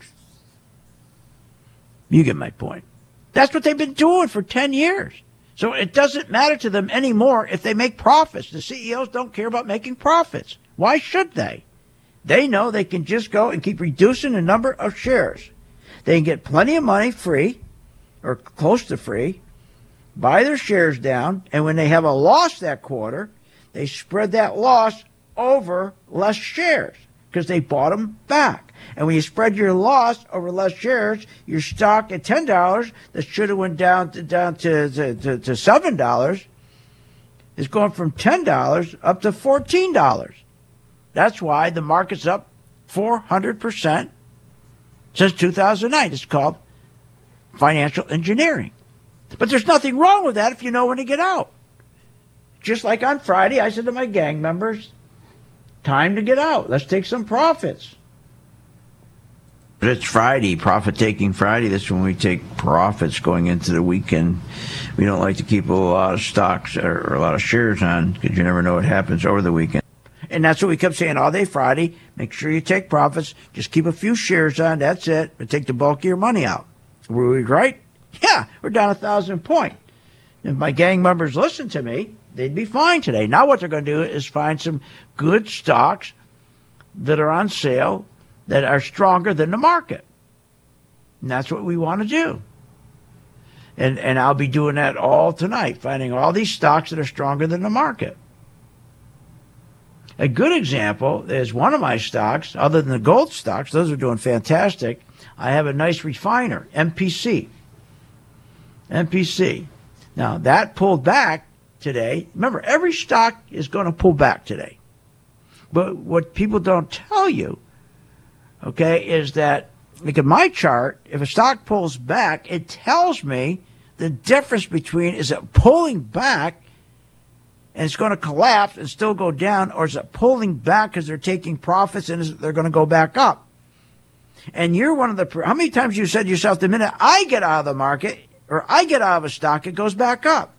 you get my point. That's what they've been doing for ten years. So it doesn't matter to them anymore if they make profits. The CEOs don't care about making profits. Why should they? They know they can just go and keep reducing the number of shares. They can get plenty of money free or close to free buy their shares down, and when they have a loss that quarter, they spread that loss over less shares because they bought them back. And when you spread your loss over less shares, your stock at ten dollars that should have went down to down to, to, to, to seven dollars is going from ten dollars up to fourteen dollars. That's why the market's up four hundred percent since two thousand nine. It's called financial engineering. But there's nothing wrong with that if you know when to get out. Just like on Friday, I said to my gang members, time to get out. Let's take some profits. But it's Friday, profit taking Friday. That's when we take profits going into the weekend. We don't like to keep a lot of stocks or, a lot of shares on because you never know what happens over the weekend. And that's what we kept saying all day Friday. Make sure you take profits. Just keep a few shares on. That's it. But take the bulk of your money out. Were we right? Yeah, we're down a thousand point. If my gang members listen to me, they'd be fine today. Now what they're going to do is find some good stocks that are on sale that are stronger than the market. And that's what we want to do. And, and I'll be doing that all tonight, finding all these stocks that are stronger than the market. A good example is one of my stocks, other than the gold stocks, those are doing fantastic. I have a nice refiner, MPC. MPC. Now, that pulled back today. Remember, every stock is going to pull back today. But what people don't tell you okay, is that look at my chart. If a stock pulls back, it tells me the difference between is it pulling back and it's going to collapse and still go down, or is it pulling back because they're taking profits and they're going to go back up? And you're one of the, how many times you said yourself, the minute I get out of the market or I get out of a stock, it goes back up?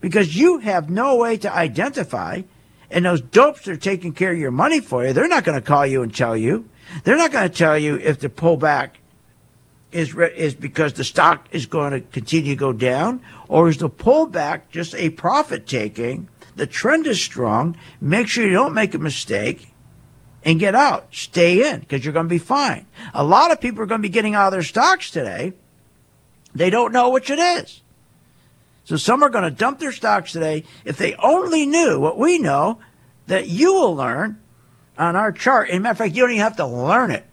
Because you have no way to identify, and those dopes are taking care of your money for you. They're not going to call you and tell you. They're not going to tell you if the pullback is is because the stock is going to continue to go down, or is the pullback just a profit taking? The trend is strong. Make sure you don't make a mistake and get out. Stay in because you're going to be fine. A lot of people are going to be getting out of their stocks today. They don't know which it is. So some are going to dump their stocks today. If they only knew what we know, that you will learn on our chart. As a matter of fact, you don't even have to learn it.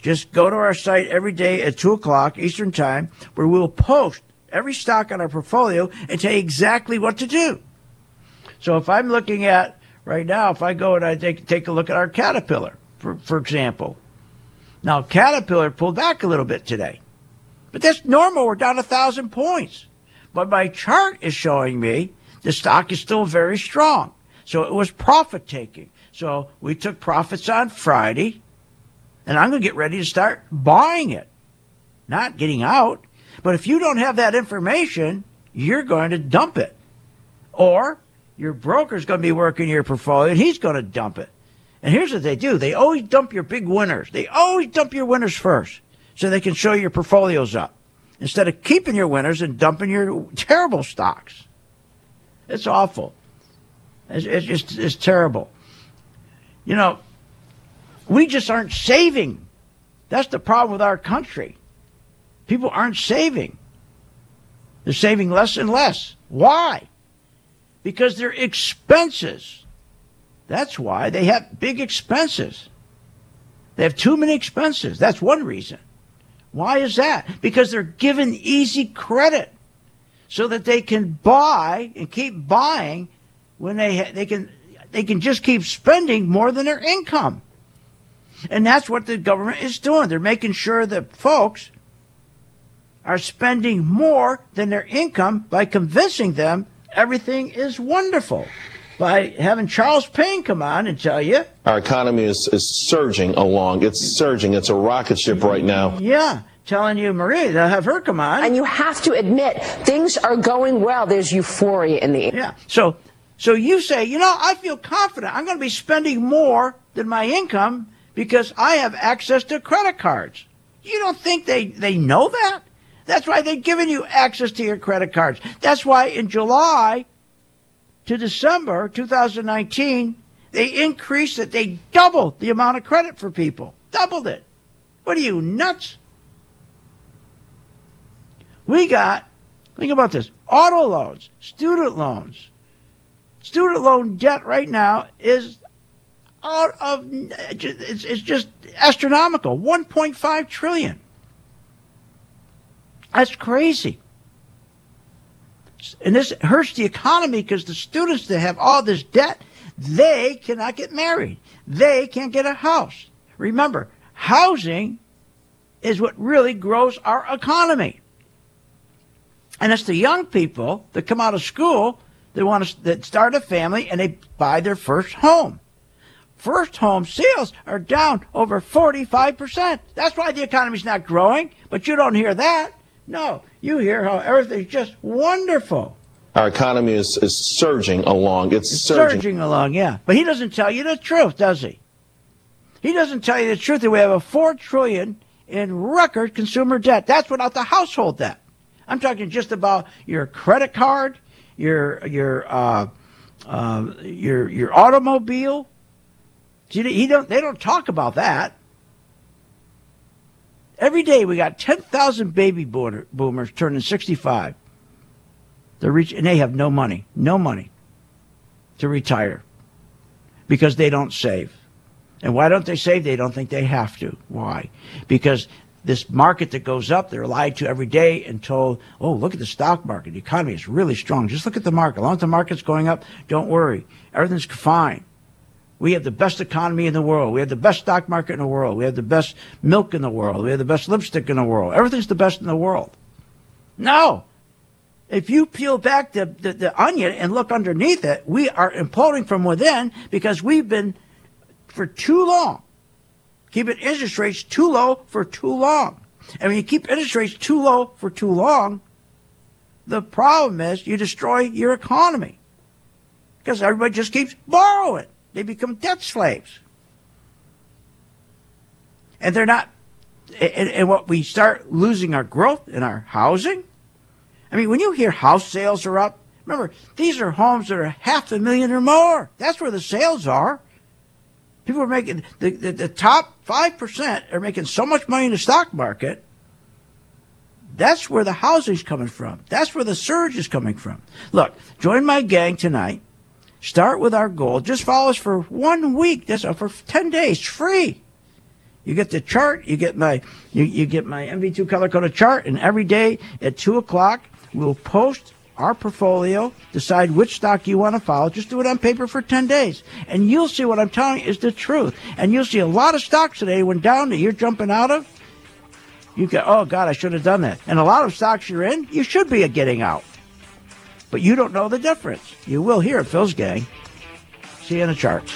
Just go to our site every day at 2 o'clock Eastern Time, where we'll post every stock on our portfolio and tell you exactly what to do. So if I'm looking at right now, if I go and I take, take a look at our Caterpillar, for, for example. Now, Caterpillar pulled back a little bit today, but that's normal. We're down a thousand points. But my chart is showing me the stock is still very strong. So it was profit taking. So we took profits on Friday, and I'm going to get ready to start buying it, not getting out. But if you don't have that information, you're going to dump it. Or your broker's going to be working your portfolio and he's going to dump it. And here's what they do they always dump your big winners. They always dump your winners first so they can show your portfolios up instead of keeping your winners and dumping your terrible stocks. It's awful. It's, it's just it's terrible. You know, we just aren't saving. That's the problem with our country. People aren't saving. They're saving less and less. Why? Because their expenses. That's why they have big expenses. They have too many expenses. That's one reason. Why is that? Because they're given easy credit so that they can buy and keep buying when they ha- they can they can just keep spending more than their income. And that's what the government is doing. They're making sure that folks are spending more than their income by convincing them everything is wonderful. By having Charles Payne come on and tell you. Our economy is, is surging along. It's surging. It's a rocket ship right now. Yeah telling you, Marie, they'll have her come on. And you have to admit, things are going well. There's euphoria in the air. Yeah. So so you say, you know, I feel confident. I'm going to be spending more than my income because I have access to credit cards. You don't think they, they know that? That's why they've given you access to your credit cards. That's why in July to December 2019, they increased it. They doubled the amount of credit for people. Doubled it. What are you, nuts? We got, think about this auto loans, student loans, student loan debt right now is out of it's, it's just astronomical 1.5 trillion that's crazy and this hurts the economy because the students that have all this debt they cannot get married they can't get a house remember housing is what really grows our economy and it's the young people that come out of school they want to that start a family and they buy their first home. first home sales are down over 45%. That's why the economy's not growing, but you don't hear that. No, you hear how everything's just wonderful. Our economy is, is surging along. It's, It's surging. surging along, yeah. But he doesn't tell you the truth, does he? He doesn't tell you the truth that we have a four trillion in record consumer debt. That's without the household debt. I'm talking just about your credit card, your your uh, uh, your your automobile. See, He don't. They don't talk about that. Every day we got ten thousand baby boomer, boomers turning sixty-five. They're reach, and they have no money, no money to retire because they don't save. And why don't they save? They don't think they have to. Why? Because this market that goes up, they're lied to every day and told, oh, look at the stock market. The economy is really strong. Just look at the market. As long as the market's going up, don't worry. Everything's fine. We have the best economy in the world. We have the best stock market in the world. We have the best milk in the world. We have the best lipstick in the world. Everything's the best in the world. No. If you peel back the, the, the onion and look underneath it, we are imploding from within because we've been for too long keeping interest rates too low for too long. And when you keep interest rates too low for too long, the problem is you destroy your economy because everybody just keeps borrowing. They become debt slaves. And they're not, and, and what we start losing our growth in our housing. I mean, when you hear house sales are up, remember, these are homes that are half a million or more. That's where the sales are. People are making, the, the, the top 5% are making so much money in the stock market. That's where the housing's coming from. That's where the surge is coming from. Look, join my gang tonight. Start with our goal. Just follow us for one week. That's uh, for 10 days, free. You get the chart. You get my you, you get my MV2 color coded chart, and every day at two o'clock we'll post our portfolio. Decide which stock you want to follow. Just do it on paper for 10 days, and you'll see what I'm telling you is the truth. And you'll see a lot of stocks today went down that you're jumping out of. You go, oh God, I should have done that. And a lot of stocks you're in, you should be getting out, but you don't know the difference. You will hear it, Phil's gang. See you in the charts.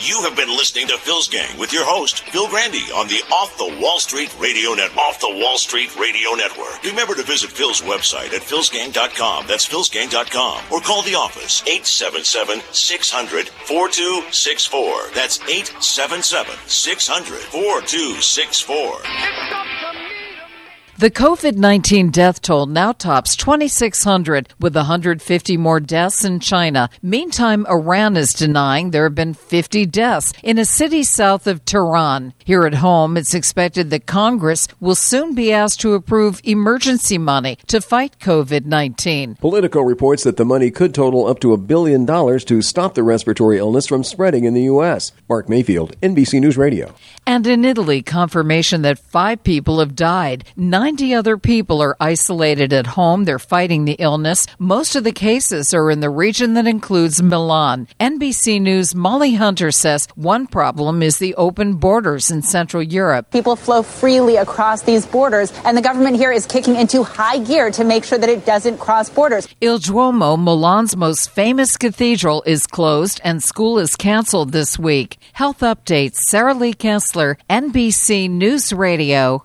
You have been listening to Phil's Gang with your host, Phil Grande, on the Off the Wall Street Radio Net, Off the Wall Street Radio Network. Remember to visit Phil's website at philsgang.com. That's philsgang.com. Or call the office, 877-600-4264. That's 877-600-4264. The COVID 19 death toll now tops 2,600 with 150 more deaths in China. Meantime, Iran is denying there have been 50 deaths in a city south of Tehran. Here at home, it's expected that Congress will soon be asked to approve emergency money to fight COVID 19. Politico reports that the money could total up to a billion dollars to stop the respiratory illness from spreading in the U.S. Mark Mayfield, NBC News Radio. And in Italy, confirmation that five people have died. 90 other people are isolated at home. They're fighting the illness. Most of the cases are in the region that includes Milan. NBC News' Molly Hunter says one problem is the open borders in Central Europe. People flow freely across these borders, and the government here is kicking into high gear to make sure that it doesn't cross borders. Il Duomo, Milan's most famous cathedral, is closed and school is canceled this week. Health updates, Sara Lee Kessler, NBC News Radio.